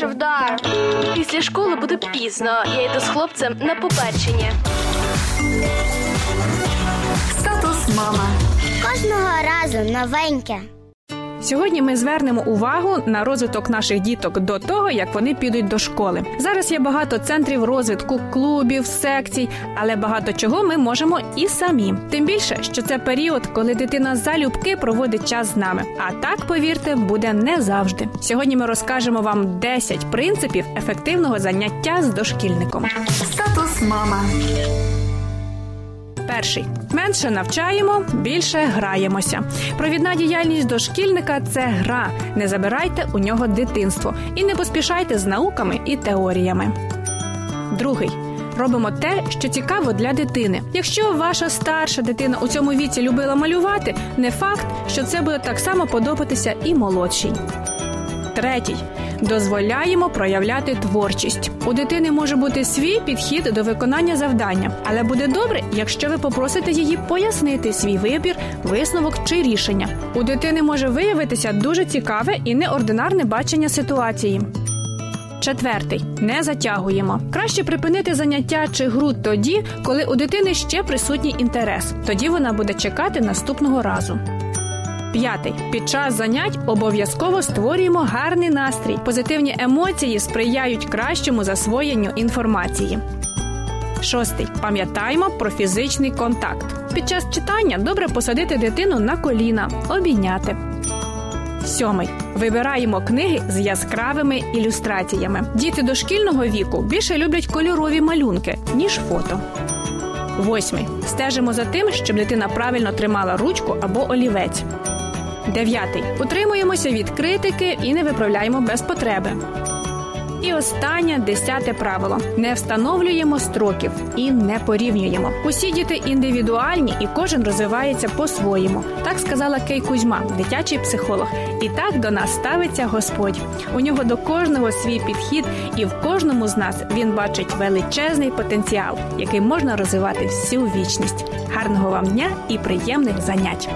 перший вдар. Після школи буде пізно. Я йду з хлопцем на побачення. Статус мама. Кожного разу новеньке. Сьогодні ми звернемо увагу на розвиток наших діток до того, як вони підуть до школи. Зараз є багато центрів розвитку, клубів, секцій, але багато чого ми можемо і самі. Тим більше, що це період, коли дитина залюбки проводить час з нами. А так, повірте, буде не завжди. Сьогодні ми розкажемо вам 10 принципів ефективного заняття з дошкільником. Статус мама. Перший менше навчаємо, більше граємося. Провідна діяльність дошкільника це гра. Не забирайте у нього дитинство і не поспішайте з науками і теоріями. Другий. Робимо те, що цікаво для дитини. Якщо ваша старша дитина у цьому віці любила малювати, не факт, що це буде так само подобатися і молодшій. Третій дозволяємо проявляти творчість. У дитини може бути свій підхід до виконання завдання, але буде добре, якщо ви попросите її пояснити свій вибір, висновок чи рішення. У дитини може виявитися дуже цікаве і неординарне бачення ситуації. Четвертий не затягуємо. Краще припинити заняття чи гру тоді, коли у дитини ще присутній інтерес. Тоді вона буде чекати наступного разу. П'ятий під час занять обов'язково створюємо гарний настрій. Позитивні емоції сприяють кращому засвоєнню інформації. Шостий пам'ятаємо про фізичний контакт. Під час читання добре посадити дитину на коліна, обійняти. Сьомий вибираємо книги з яскравими ілюстраціями. Діти дошкільного віку більше люблять кольорові малюнки ніж фото. Восьмий стежимо за тим, щоб дитина правильно тримала ручку або олівець. Дев'ятий утримуємося від критики і не виправляємо без потреби. І останнє десяте правило: не встановлюємо строків і не порівнюємо. Усі діти індивідуальні і кожен розвивається по-своєму. Так сказала Кей Кузьма, дитячий психолог. І так до нас ставиться Господь. У нього до кожного свій підхід, і в кожному з нас він бачить величезний потенціал, який можна розвивати всю вічність. Гарного вам дня і приємних занять!